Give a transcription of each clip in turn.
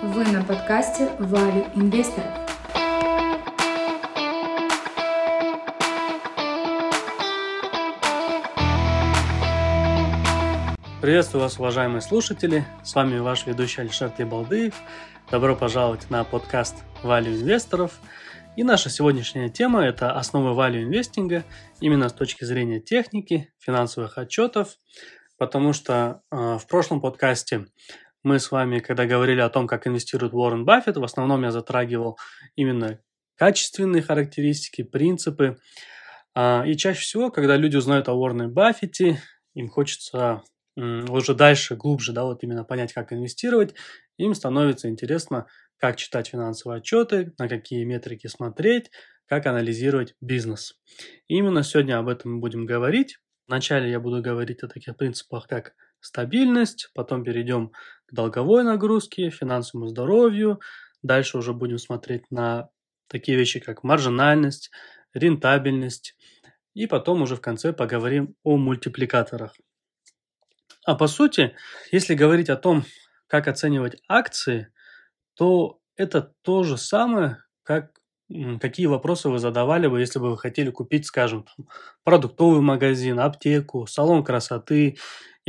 Вы на подкасте Value Инвесторов. Приветствую вас, уважаемые слушатели. С вами ваш ведущий Алишер Тебалдыев. Добро пожаловать на подкаст Value Инвесторов. И наша сегодняшняя тема – это основы value инвестинга именно с точки зрения техники, финансовых отчетов, потому что э, в прошлом подкасте мы с вами, когда говорили о том, как инвестирует Уоррен Баффет, в основном я затрагивал именно качественные характеристики, принципы. А, и чаще всего, когда люди узнают о Уоррене Баффете, им хочется уже дальше, глубже, да, вот именно понять, как инвестировать, им становится интересно, как читать финансовые отчеты, на какие метрики смотреть, как анализировать бизнес. И именно сегодня об этом мы будем говорить. Вначале я буду говорить о таких принципах, как стабильность, потом перейдем к долговой нагрузке, финансовому здоровью, дальше уже будем смотреть на такие вещи, как маржинальность, рентабельность, и потом уже в конце поговорим о мультипликаторах. А по сути, если говорить о том, как оценивать акции, то это то же самое, как какие вопросы вы задавали бы, если бы вы хотели купить, скажем, продуктовый магазин, аптеку, салон красоты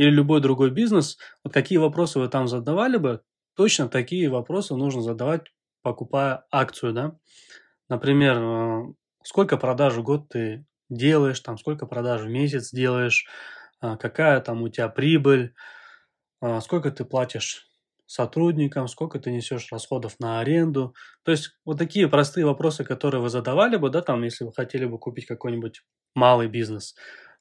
или любой другой бизнес, вот какие вопросы вы там задавали бы, точно такие вопросы нужно задавать, покупая акцию, да. Например, э, сколько продаж в год ты делаешь, там, сколько продаж в месяц делаешь, а, какая там у тебя прибыль, а, сколько ты платишь сотрудникам, сколько ты несешь расходов на аренду. То есть вот такие простые вопросы, которые вы задавали бы, да, там, если вы хотели бы купить какой-нибудь малый бизнес.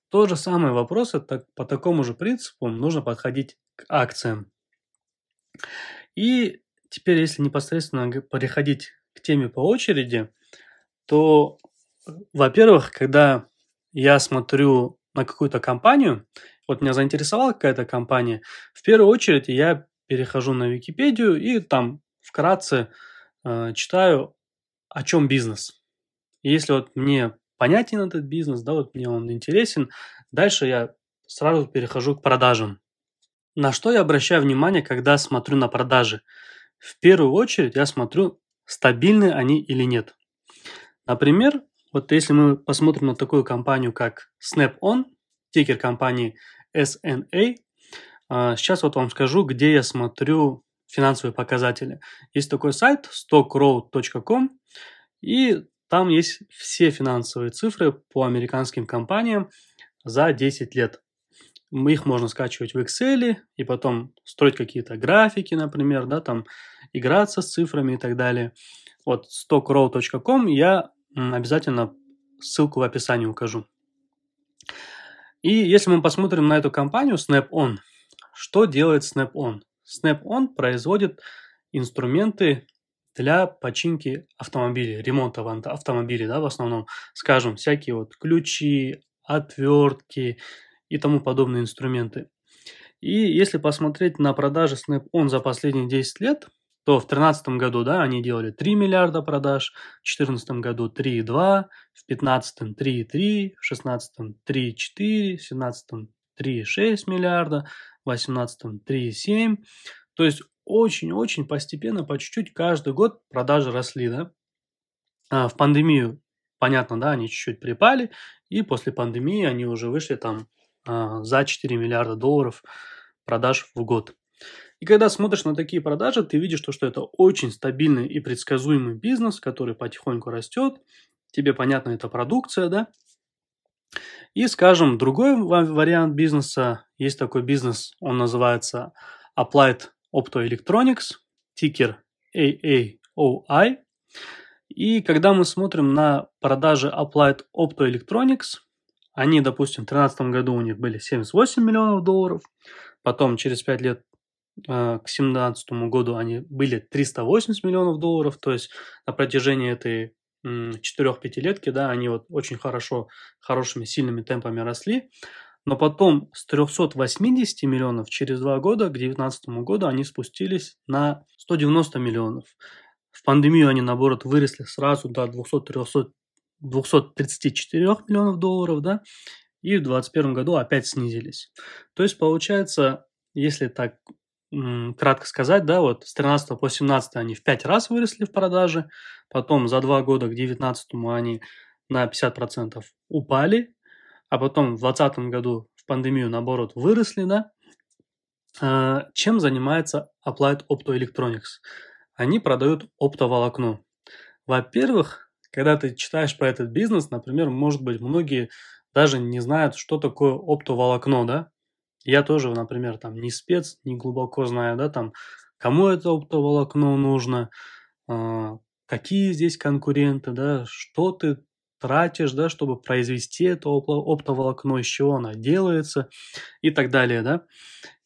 То же самое вопросы так, по такому же принципу нужно подходить к акциям. И теперь, если непосредственно переходить к теме по очереди, то, во-первых, когда я смотрю на какую-то компанию, вот меня заинтересовала какая-то компания, в первую очередь я перехожу на Википедию и там вкратце э, читаю, о чем бизнес. Если вот мне понятен этот бизнес, да, вот мне он интересен. Дальше я сразу перехожу к продажам. На что я обращаю внимание, когда смотрю на продажи? В первую очередь я смотрю, стабильны они или нет. Например, вот если мы посмотрим на такую компанию, как Snap-on, тикер компании SNA, а, сейчас вот вам скажу, где я смотрю финансовые показатели. Есть такой сайт stockroad.com, и там есть все финансовые цифры по американским компаниям за 10 лет. Их можно скачивать в Excel и потом строить какие-то графики, например, да, там играться с цифрами и так далее. Вот stockrow.com я обязательно ссылку в описании укажу. И если мы посмотрим на эту компанию Snap-on, что делает Snap-on? Snap-on производит инструменты для починки автомобилей, ремонта автомобилей, да, в основном, скажем, всякие вот ключи, отвертки и тому подобные инструменты. И если посмотреть на продажи Snap-on за последние 10 лет, то в 2013 году, да, они делали 3 миллиарда продаж, в 2014 году 3,2, в 2015 3,3, в 2016 3,4, в 2017 3,6 миллиарда, в 2018 3,7. То есть очень-очень постепенно, по чуть-чуть, каждый год продажи росли, да. А в пандемию, понятно, да, они чуть-чуть припали, и после пандемии они уже вышли там а, за 4 миллиарда долларов продаж в год. И когда смотришь на такие продажи, ты видишь, то, что это очень стабильный и предсказуемый бизнес, который потихоньку растет. Тебе понятна эта продукция, да? И, скажем, другой вариант бизнеса, есть такой бизнес, он называется Applied Optoelectronics, тикер AAOI. И когда мы смотрим на продажи Applied Optoelectronics, они, допустим, в 2013 году у них были 78 миллионов долларов, потом через 5 лет э, к 2017 году они были 380 миллионов долларов, то есть на протяжении этой 4-5 летки, да, они вот очень хорошо, хорошими, сильными темпами росли. Но потом с 380 миллионов через два года, к 2019 году, они спустились на 190 миллионов. В пандемию они, наоборот, выросли сразу до 200, 234 миллионов долларов, да, и в 2021 году опять снизились. То есть, получается, если так кратко сказать, да, вот с 13 по 17 они в 5 раз выросли в продаже, потом за 2 года к 19 они на 50% упали, а потом в 2020 году в пандемию, наоборот, выросли, да. А, чем занимается Applied Optoelectronics? Они продают оптоволокно. Во-первых, когда ты читаешь про этот бизнес, например, может быть, многие даже не знают, что такое оптоволокно, да, я тоже, например, там не спец, не глубоко знаю, да, там, кому это оптоволокно нужно, э, какие здесь конкуренты, да, что ты тратишь, да, чтобы произвести это оптоволокно, из чего оно делается и так далее, да.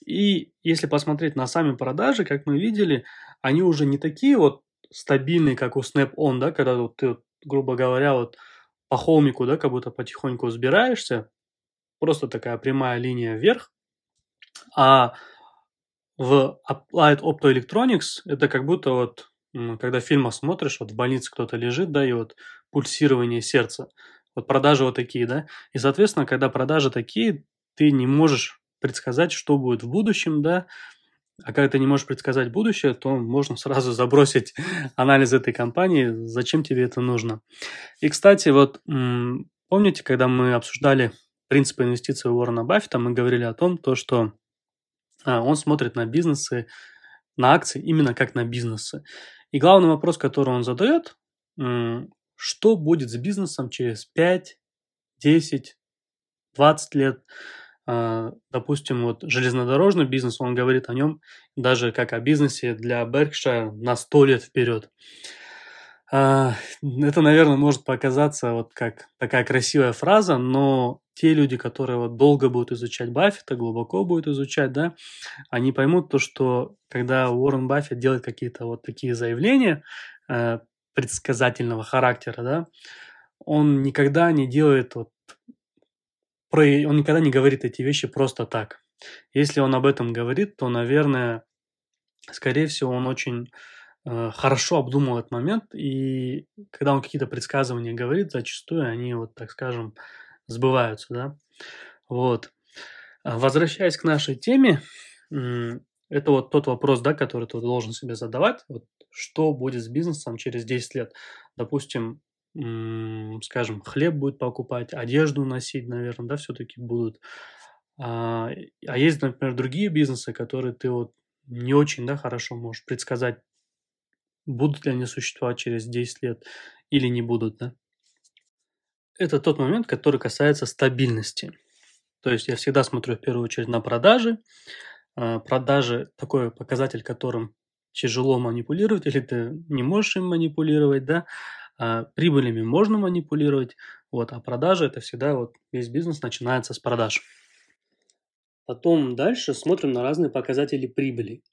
И если посмотреть на сами продажи, как мы видели, они уже не такие вот стабильные, как у Snap-on, да, когда вот ты, грубо говоря, вот по холмику, да, как будто потихоньку взбираешься, просто такая прямая линия вверх, а в Applied Optoelectronics это как будто вот, когда фильмы смотришь, вот в больнице кто-то лежит, да, и вот пульсирование сердца. Вот продажи вот такие, да. И, соответственно, когда продажи такие, ты не можешь предсказать, что будет в будущем, да. А когда ты не можешь предсказать будущее, то можно сразу забросить анализ этой компании, зачем тебе это нужно. И, кстати, вот помните, когда мы обсуждали принципы инвестиций Уоррена Баффета, мы говорили о том, то, что а, он смотрит на бизнесы, на акции именно как на бизнесы. И главный вопрос, который он задает, что будет с бизнесом через 5, 10, 20 лет. А, допустим, вот железнодорожный бизнес, он говорит о нем даже как о бизнесе для Berkshire на 100 лет вперед. А, это, наверное, может показаться вот как такая красивая фраза, но те люди, которые вот долго будут изучать Баффета, глубоко будут изучать, да, они поймут то, что когда Уоррен Баффет делает какие-то вот такие заявления э, предсказательного характера, да, он никогда не делает вот про, он никогда не говорит эти вещи просто так. Если он об этом говорит, то, наверное, скорее всего, он очень хорошо обдумал этот момент, и когда он какие-то предсказывания говорит, зачастую они, вот так скажем, сбываются, да. Вот. А возвращаясь к нашей теме, это вот тот вопрос, да, который ты должен себе задавать, вот, что будет с бизнесом через 10 лет. Допустим, скажем, хлеб будет покупать, одежду носить, наверное, да, все-таки будут. А, а есть, например, другие бизнесы, которые ты вот не очень, да, хорошо можешь предсказать будут ли они существовать через 10 лет или не будут, да. Это тот момент, который касается стабильности. То есть я всегда смотрю в первую очередь на продажи. А, продажи – такой показатель, которым тяжело манипулировать, или ты не можешь им манипулировать, да. А прибылями можно манипулировать, вот, а продажи – это всегда вот весь бизнес начинается с продаж. Потом дальше смотрим на разные показатели прибыли.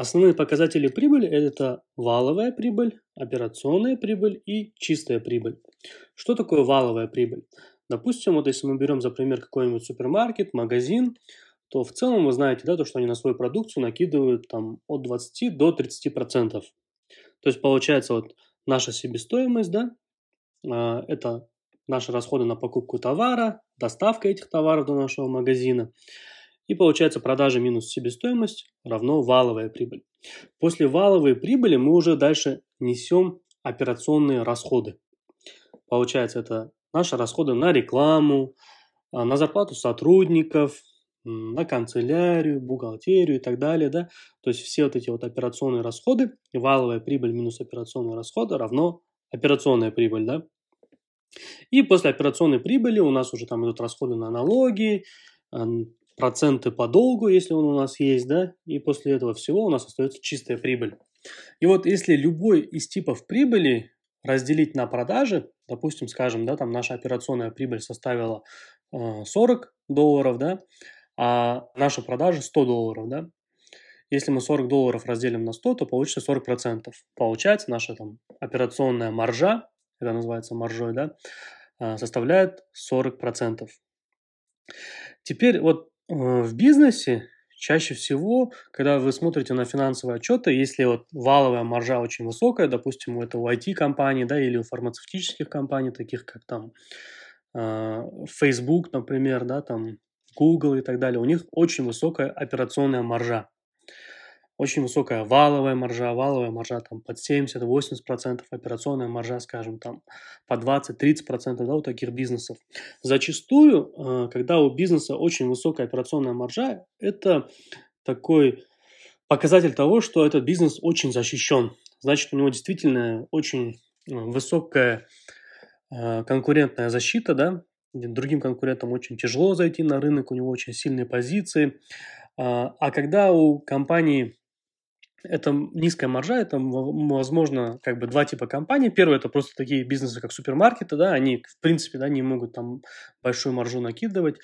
Основные показатели прибыли – это валовая прибыль, операционная прибыль и чистая прибыль. Что такое валовая прибыль? Допустим, вот если мы берем за пример какой-нибудь супермаркет, магазин, то в целом вы знаете, да, то, что они на свою продукцию накидывают там от 20 до 30 процентов. То есть получается вот наша себестоимость, да, а, это наши расходы на покупку товара, доставка этих товаров до нашего магазина – и получается продажа минус себестоимость равно валовая прибыль. После валовой прибыли мы уже дальше несем операционные расходы. Получается это наши расходы на рекламу, а, на зарплату сотрудников, на канцелярию, бухгалтерию и так далее, да, то есть все вот эти вот операционные расходы, валовая прибыль минус операционные расходы равно операционная прибыль, да. И после операционной прибыли у нас уже там идут расходы на налоги, проценты по долгу, если он у нас есть, да, и после этого всего у нас остается чистая прибыль. И вот если любой из типов прибыли разделить на продажи, допустим, скажем, да, там наша операционная прибыль составила 40 э, долларов, да, а наша продажа 100 долларов, да, если мы 40 долларов разделим на 100, то получится 40 процентов. Получается наша там операционная маржа, это называется маржой, да, э, составляет 40 процентов. Теперь вот в бизнесе чаще всего, когда вы смотрите на финансовые отчеты, если вот валовая маржа очень высокая, допустим, у этого IT-компании, да, или у фармацевтических компаний, таких как там э, Facebook, например, да, там Google и так далее, у них очень высокая операционная маржа. Очень высокая валовая маржа, валовая маржа там под 70-80%, операционная маржа, скажем, там по 20-30%, да, у таких бизнесов. Зачастую, э, когда у бизнеса очень высокая операционная маржа, это такой показатель того, что этот бизнес очень защищен. Значит, у него действительно очень э, высокая э, конкурентная защита, да, другим конкурентам очень тяжело зайти на рынок, у него очень сильные позиции. А когда у компании это низкая маржа, это, возможно, как бы два типа компаний. Первое, это просто такие бизнесы, как супермаркеты, да, они, в принципе, да, не могут там большую маржу накидывать.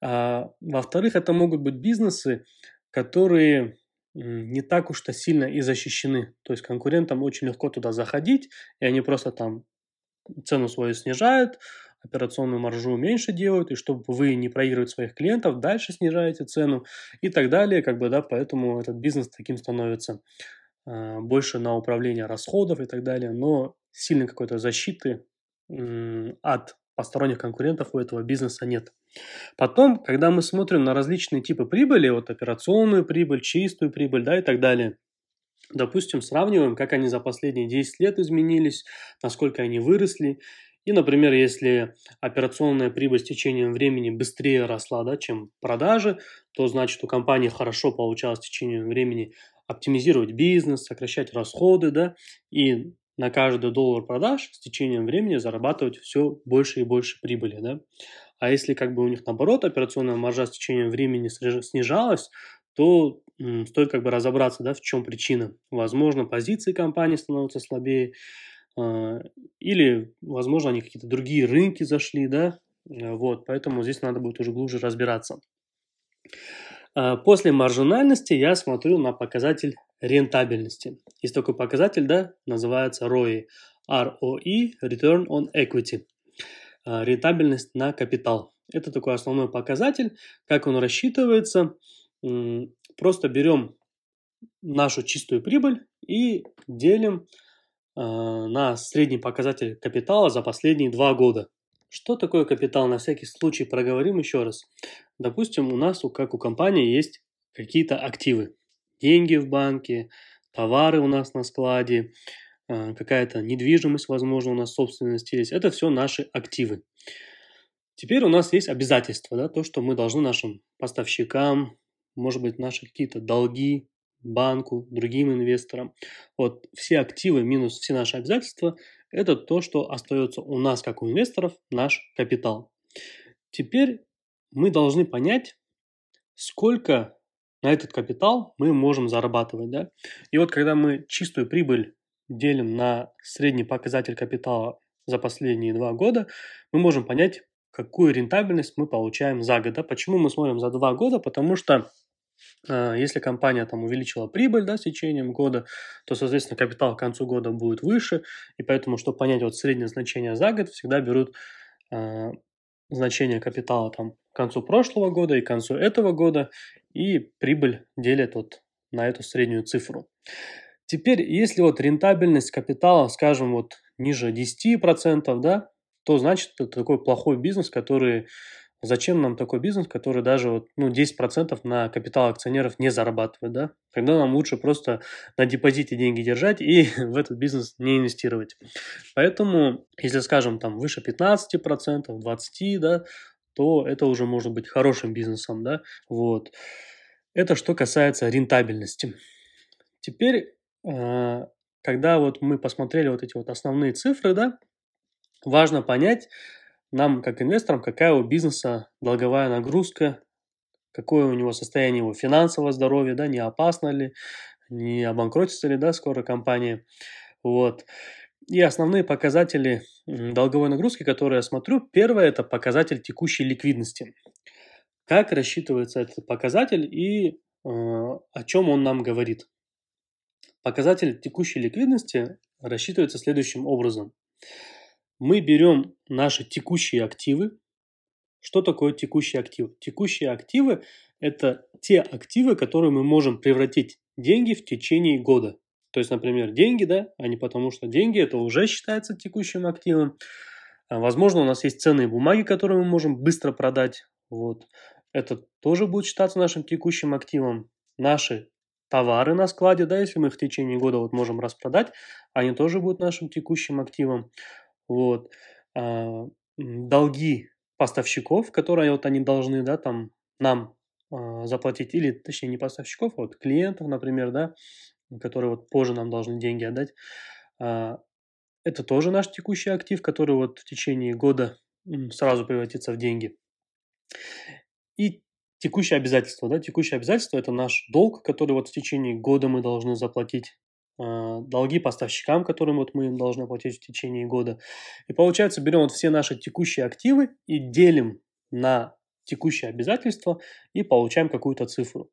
А, во-вторых, это могут быть бизнесы, которые не так уж-то сильно и защищены. То есть конкурентам очень легко туда заходить, и они просто там цену свою снижают, операционную маржу меньше делают, и чтобы вы не проигрывать своих клиентов, дальше снижаете цену и так далее, как бы, да, поэтому этот бизнес таким становится э, больше на управление расходов и так далее, но сильной какой-то защиты э, от посторонних конкурентов у этого бизнеса нет. Потом, когда мы смотрим на различные типы прибыли, вот операционную прибыль, чистую прибыль, да, и так далее, допустим, сравниваем, как они за последние 10 лет изменились, насколько они выросли, и, например, если операционная прибыль с течением времени быстрее росла, да, чем продажи, то значит у компании хорошо получалось с течением времени оптимизировать бизнес, сокращать расходы, да, и на каждый доллар продаж с течением времени зарабатывать все больше и больше прибыли, да. А если как бы у них наоборот операционная маржа с течением времени снижалась, то стоит как бы разобраться, да, в чем причина. Возможно, позиции компании становятся слабее, или, возможно, они какие-то другие рынки зашли, да, э, вот, поэтому здесь надо будет уже глубже разбираться. А, после маржинальности я смотрю на показатель рентабельности. Есть такой показатель, да, называется ROE, ROE, Return on Equity, а, рентабельность на капитал. Это такой основной показатель. Как он рассчитывается? Просто берем нашу чистую прибыль и делим на средний показатель капитала за последние два года. Что такое капитал? На всякий случай проговорим еще раз. Допустим, у нас, как у компании, есть какие-то активы. Деньги в банке, товары у нас на складе, э, какая-то недвижимость, возможно, у нас собственность есть. Это все наши активы. Теперь у нас есть обязательства, да, то, что мы должны нашим поставщикам, может быть, наши какие-то долги, банку, другим инвесторам. Вот все активы минус все наши обязательства – это то, что остается у нас, как у инвесторов, наш капитал. Теперь мы должны понять, сколько на этот капитал мы можем зарабатывать. Да? И вот когда мы чистую прибыль делим на средний показатель капитала за последние два года, мы можем понять, какую рентабельность мы получаем за год. Да? Почему мы смотрим за два года? Потому что если компания там увеличила прибыль да, с течением года, то, соответственно, капитал к концу года будет выше, и поэтому, чтобы понять вот среднее значение за год, всегда берут э, значение капитала там к концу прошлого года и к концу этого года, и прибыль делят вот на эту среднюю цифру. Теперь, если вот рентабельность капитала, скажем, вот ниже 10%, да, то значит это такой плохой бизнес, который Зачем нам такой бизнес, который даже вот, ну, 10% на капитал акционеров не зарабатывает, да? Тогда нам лучше просто на депозите деньги держать и в этот бизнес не инвестировать. Поэтому, если, скажем, там выше 15%, 20%, да, то это уже может быть хорошим бизнесом, да, вот. Это что касается рентабельности. Теперь, а, когда вот мы посмотрели вот эти вот основные цифры, да, важно понять, нам, как инвесторам, какая у бизнеса долговая нагрузка, какое у него состояние его финансового здоровья, да, не опасно ли, не обанкротится ли, да, скоро компания. Вот. И основные показатели долговой нагрузки, которые я смотрю, первое – это показатель текущей ликвидности. Как рассчитывается этот показатель и э, о чем он нам говорит? Показатель текущей ликвидности рассчитывается следующим образом – мы берем наши текущие активы. Что такое текущие активы? Текущие активы – это те активы, которые мы можем превратить деньги в течение года. То есть, например, деньги, да, а не потому что деньги – это уже считается текущим активом. А, возможно, у нас есть ценные бумаги, которые мы можем быстро продать. Вот. Это тоже будет считаться нашим текущим активом. Наши товары на складе, да, если мы их в течение года вот можем распродать, они тоже будут нашим текущим активом. Вот. А, долги поставщиков, которые вот они должны, да, там нам а, заплатить, или, точнее, не поставщиков, а вот клиентов, например, да, которые вот позже нам должны деньги отдать. А, это тоже наш текущий актив, который вот в течение года сразу превратится в деньги. И текущие обязательства, да, текущие обязательства – это наш долг, который вот в течение года мы должны заплатить долги поставщикам, которым вот мы им должны оплатить в течение года. И получается, берем вот все наши текущие активы и делим на текущие обязательства и получаем какую-то цифру.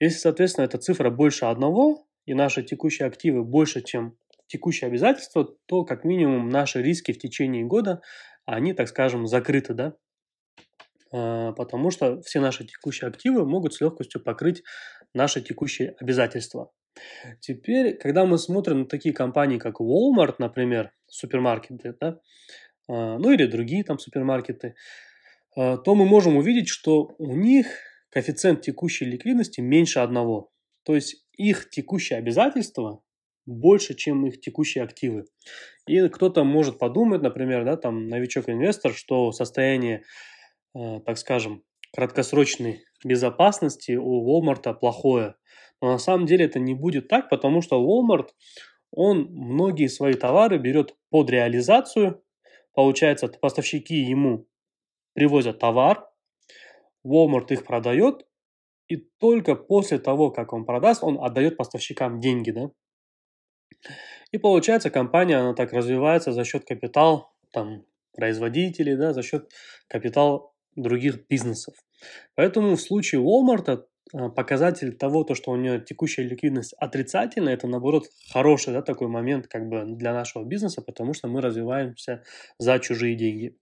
Если, соответственно, эта цифра больше одного, и наши текущие активы больше, чем текущие обязательства, то как минимум наши риски в течение года, они, так скажем, закрыты, да, а, потому что все наши текущие активы могут с легкостью покрыть наши текущие обязательства. Теперь, когда мы смотрим на такие компании, как Walmart, например, супермаркеты, да, а, ну или другие там супермаркеты, а, то мы можем увидеть, что у них коэффициент текущей ликвидности меньше одного. То есть их текущие обязательства больше, чем их текущие активы. И кто-то может подумать, например, да, там новичок-инвестор, что состояние, э, так скажем, краткосрочной безопасности у Walmart плохое. Но на самом деле это не будет так, потому что Walmart, он многие свои товары берет под реализацию. Получается, поставщики ему привозят товар, Walmart их продает, и только после того, как он продаст, он отдает поставщикам деньги, да. И получается, компания, она так развивается за счет капитал там, производителей, да, за счет капитал других бизнесов. Поэтому в случае Walmart а, показатель того, то, что у нее текущая ликвидность отрицательная, это наоборот хороший да, такой момент как бы для нашего бизнеса, потому что мы развиваемся за чужие деньги.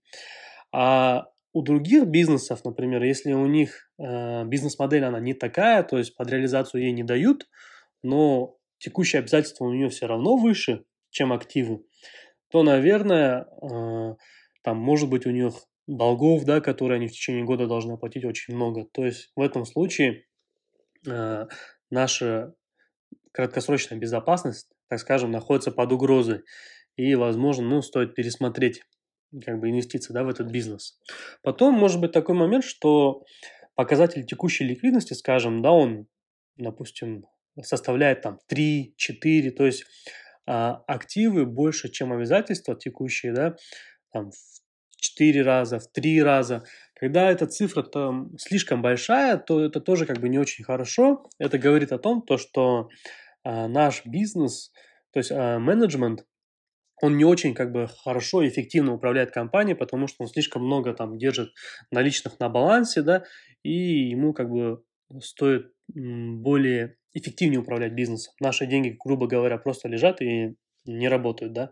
А у других бизнесов, например, если у них э, бизнес-модель, она не такая, то есть под реализацию ей не дают, но текущие обязательства у нее все равно выше, чем активы, то, наверное, э, там может быть у них долгов, да, которые они в течение года должны оплатить очень много. То есть в этом случае э, наша краткосрочная безопасность, так скажем, находится под угрозой. И, возможно, ну, стоит пересмотреть как бы инвестиции да, в этот бизнес. Потом может быть такой момент, что показатель текущей ликвидности, скажем, да, он, допустим, составляет там 3, 4, то есть а, активы больше, чем обязательства текущие, да, там в 4 раза, в 3 раза. Когда эта цифра там слишком большая, то это тоже как бы не очень хорошо. Это говорит о том, то, что а, наш бизнес, то есть а, менеджмент, он не очень как бы хорошо и эффективно управляет компанией, потому что он слишком много там держит наличных на балансе, да, и ему как бы стоит более эффективнее управлять бизнесом. Наши деньги, грубо говоря, просто лежат и не работают, да.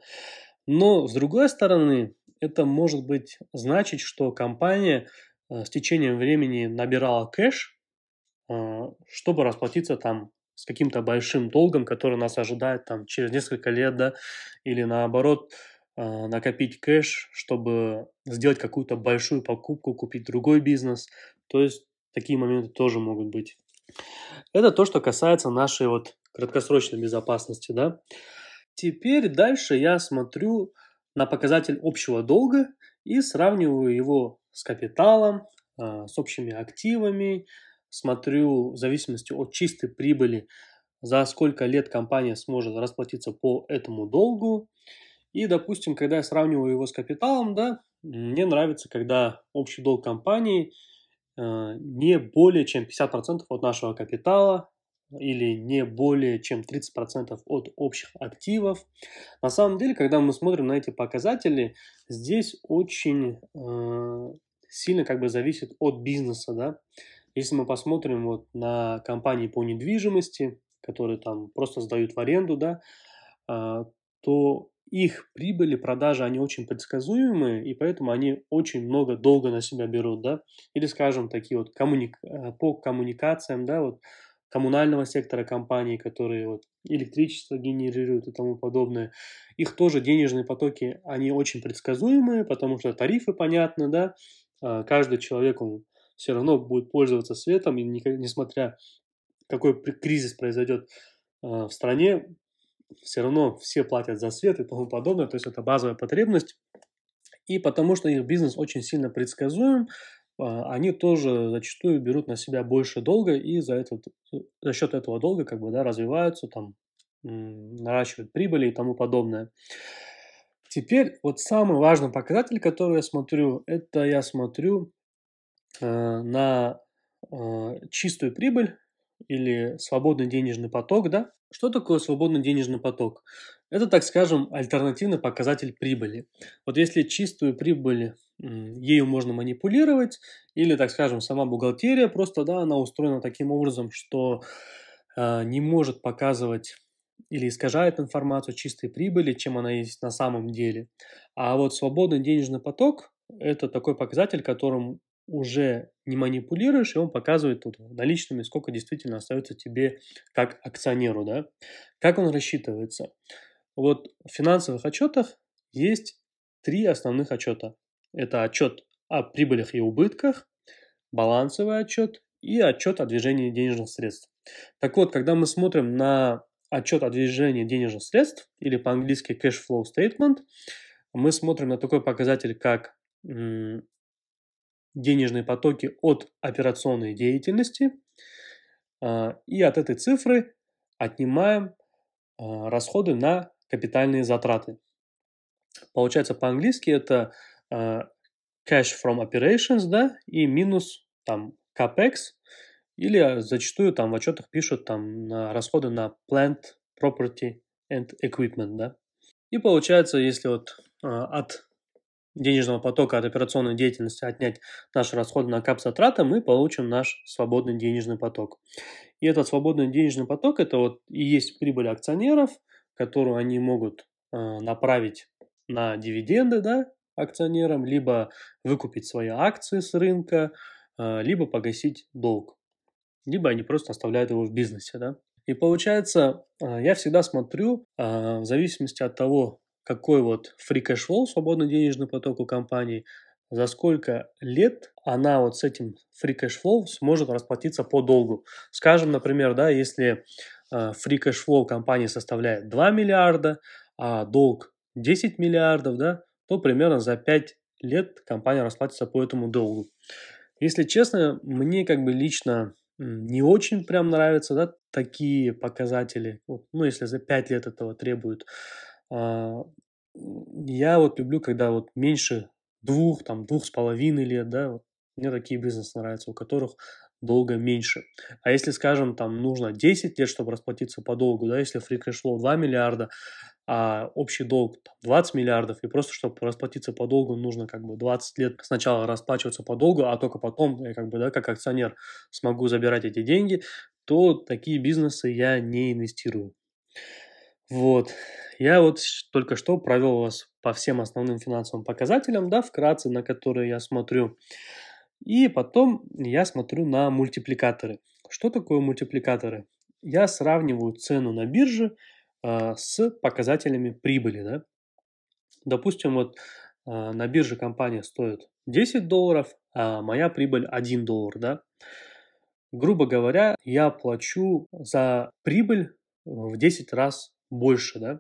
Но с другой стороны, это может быть значить, что компания э, с течением времени набирала кэш, э, чтобы расплатиться там с каким-то большим долгом, который нас ожидает там через несколько лет, да, или наоборот э, накопить кэш, чтобы сделать какую-то большую покупку, купить другой бизнес. То есть такие моменты тоже могут быть. Это то, что касается нашей вот краткосрочной безопасности, да. Теперь дальше я смотрю на показатель общего долга и сравниваю его с капиталом, э, с общими активами, смотрю в зависимости от чистой прибыли, за сколько лет компания сможет расплатиться по этому долгу. И, допустим, когда я сравниваю его с капиталом, да, мне нравится, когда общий долг компании э, не более чем 50% от нашего капитала или не более чем 30% от общих активов. На самом деле, когда мы смотрим на эти показатели, здесь очень э, сильно как бы зависит от бизнеса, да. Если мы посмотрим вот на компании по недвижимости, которые там просто сдают в аренду, да, а, то их прибыли, продажи, они очень предсказуемые, и поэтому они очень много долго на себя берут, да, или, скажем, такие вот коммуник... Э, по коммуникациям, да, вот коммунального сектора компании, которые вот электричество генерируют и тому подобное, их тоже денежные потоки, они очень предсказуемые, потому что тарифы понятны, да, а, каждый человек, он все равно будет пользоваться светом, и несмотря какой кризис произойдет в стране, все равно все платят за свет и тому подобное, то есть это базовая потребность. И потому что их бизнес очень сильно предсказуем, а, они тоже зачастую берут на себя больше долга и за, этот, за счет этого долга как бы, да, развиваются, там, наращивают прибыли и тому подобное. Теперь вот самый важный показатель, который я смотрю, это я смотрю э, на э, чистую прибыль или свободный денежный поток, да. Что такое свободный денежный поток? Это, так скажем, альтернативный показатель прибыли. Вот если чистую прибыль, ею можно манипулировать, или, так скажем, сама бухгалтерия просто, да, она устроена таким образом, что э, не может показывать или искажает информацию чистой прибыли, чем она есть на самом деле. А вот свободный денежный поток – это такой показатель, которым уже не манипулируешь, и он показывает тут наличными, сколько действительно остается тебе как акционеру. Да? Как он рассчитывается? Вот в финансовых отчетах есть три основных отчета. Это отчет о прибылях и убытках, балансовый отчет и отчет о движении денежных средств. Так вот, когда мы смотрим на отчет о движении денежных средств, или по-английски cash flow statement, мы смотрим на такой показатель, как денежные потоки от операционной деятельности, а, и от этой цифры отнимаем а, расходы на капитальные затраты. Получается по-английски это cash from operations, да, и минус там capex, или зачастую там в отчетах пишут там на расходы на plant, property and equipment, да. И получается, если вот uh, от денежного потока от операционной деятельности отнять наши расходы на кап-затраты, мы получим наш свободный денежный поток. И этот свободный денежный поток – это вот и есть прибыль акционеров – которую они могут э, направить на дивиденды да, акционерам, либо выкупить свои акции с рынка, э, либо погасить долг. Либо они просто оставляют его в бизнесе. Да? И получается, э, я всегда смотрю, э, в зависимости от того, какой вот free cash flow, свободный денежный поток у компании, за сколько лет она вот с этим free cash flow сможет расплатиться по долгу. Скажем, например, да, если free cash flow компании составляет 2 миллиарда, а долг 10 миллиардов, да, то примерно за 5 лет компания расплатится по этому долгу. Если честно, мне как бы лично не очень прям нравятся да, такие показатели. Вот, ну, если за 5 лет этого требуют. А, я вот люблю, когда вот меньше двух, там, двух с половиной лет, да, вот, мне такие бизнесы нравятся, у которых долга меньше. А если, скажем, там нужно 10 лет, чтобы расплатиться по долгу, да, если free cash flow 2 миллиарда, а общий долг там, 20 миллиардов, и просто чтобы расплатиться по долгу нужно как бы 20 лет сначала расплачиваться по долгу, а только потом я как бы, да, как акционер смогу забирать эти деньги, то такие бизнесы я не инвестирую. Вот. Я вот только что провел вас по всем основным финансовым показателям, да, вкратце, на которые я смотрю. И потом я смотрю на мультипликаторы. Что такое мультипликаторы? Я сравниваю цену на бирже э, с показателями прибыли. Да? Допустим, вот э, на бирже компания стоит 10 долларов, а моя прибыль 1 доллар. Да? Грубо говоря, я плачу за прибыль в 10 раз больше. Да?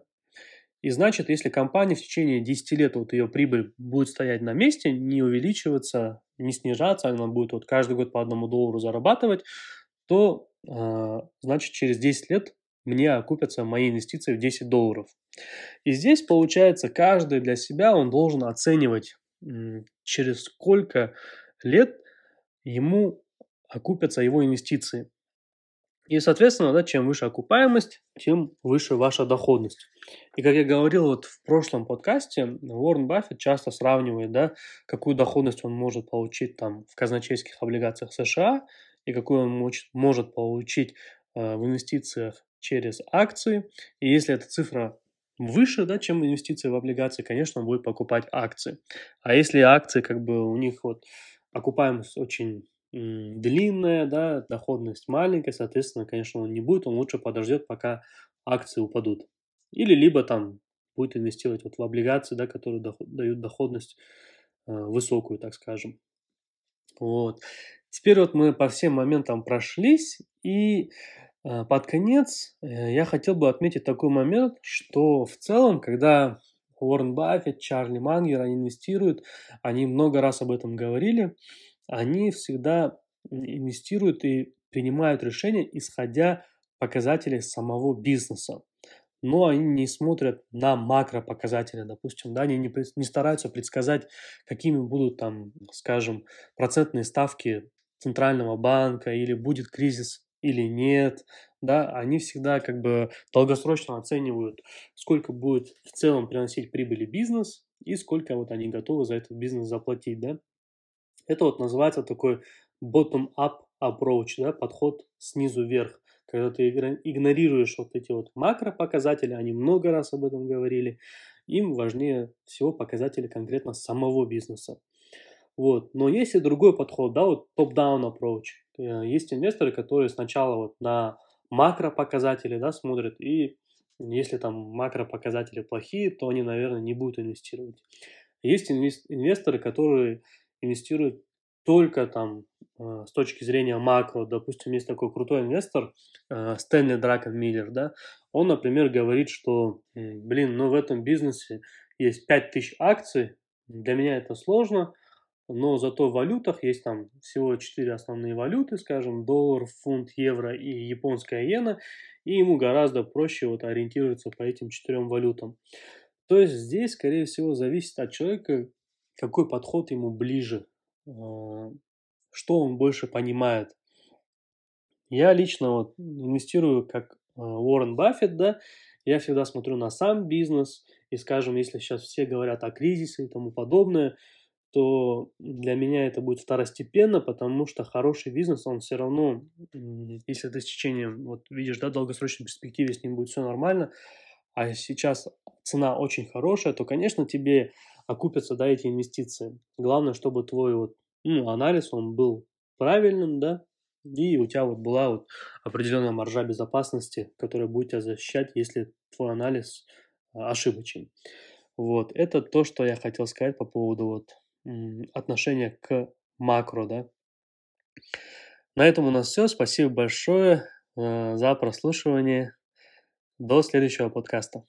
И значит, если компания в течение 10 лет, вот ее прибыль будет стоять на месте, не увеличиваться, не снижаться, она будет вот каждый год по одному доллару зарабатывать, то э, значит через 10 лет мне окупятся мои инвестиции в 10 долларов. И здесь получается каждый для себя он должен оценивать, через сколько лет ему окупятся его инвестиции. И, соответственно, да, чем выше окупаемость, тем выше ваша доходность. И как я говорил вот в прошлом подкасте, Уоррен Баффет часто сравнивает, да, какую доходность он может получить там в казначейских облигациях США и какую он может, получить э, в инвестициях через акции. И если эта цифра выше, да, чем инвестиции в облигации, конечно, он будет покупать акции. А если акции, как бы у них вот окупаемость очень длинная, да, доходность маленькая, соответственно, конечно, он не будет, он лучше подождет, пока акции упадут. Или либо там будет инвестировать вот в облигации, да, которые доход, дают доходность э, высокую, так скажем. Вот. теперь вот мы по всем моментам прошлись, и под конец э, я хотел бы отметить такой момент, что в целом, когда Уоррен Баффет, Чарли Мангер, они инвестируют, они много раз об этом говорили, они всегда инвестируют и принимают решения, исходя показателей самого бизнеса. Но они не смотрят на макропоказатели, допустим, да, они не, не стараются предсказать, какими будут там, скажем, процентные ставки центрального банка или будет кризис или нет, да, они всегда как бы долгосрочно оценивают, сколько будет в целом приносить прибыли бизнес и сколько вот они готовы за этот бизнес заплатить, да. Это вот называется такой bottom-up approach, да, подход снизу вверх, когда ты игнорируешь вот эти вот макропоказатели, они много раз об этом говорили, им важнее всего показатели конкретно самого бизнеса. Вот. Но есть и другой подход, да, вот top-down approach. Э, есть инвесторы, которые сначала вот на макропоказатели, да, смотрят, и если там макропоказатели плохие, то они, наверное, не будут инвестировать. Есть инвесторы, которые инвестируют только там э, с точки зрения макро, допустим, есть такой крутой инвестор, э, Стэнли Дракен Миллер, да, он, например, говорит, что, блин, ну в этом бизнесе есть 5000 акций, для меня это сложно, но зато в валютах есть там всего 4 основные валюты, скажем, доллар, фунт, евро и японская иена, и ему гораздо проще вот ориентироваться по этим четырем валютам. То есть здесь, скорее всего, зависит от человека, какой подход ему ближе. А, что он больше понимает. Я лично вот инвестирую как а, Уоррен Баффет, да, я всегда смотрю на сам бизнес, и, скажем, если сейчас все говорят о кризисе и тому подобное, то для меня это будет второстепенно, потому что хороший бизнес, он все равно, если ты с течением, вот видишь, да, долгосрочной перспективе с ним будет все нормально, а сейчас цена очень хорошая, то, конечно, тебе окупятся, да, эти инвестиции. Главное, чтобы твой вот, ну, анализ, он был правильным, да, и у тебя вот была вот определенная маржа безопасности, которая будет тебя защищать, если твой анализ а, ошибочен. Вот, это то, что я хотел сказать по поводу вот отношения к макро, да. На этом у нас все. Спасибо большое э, за прослушивание. До следующего подкаста.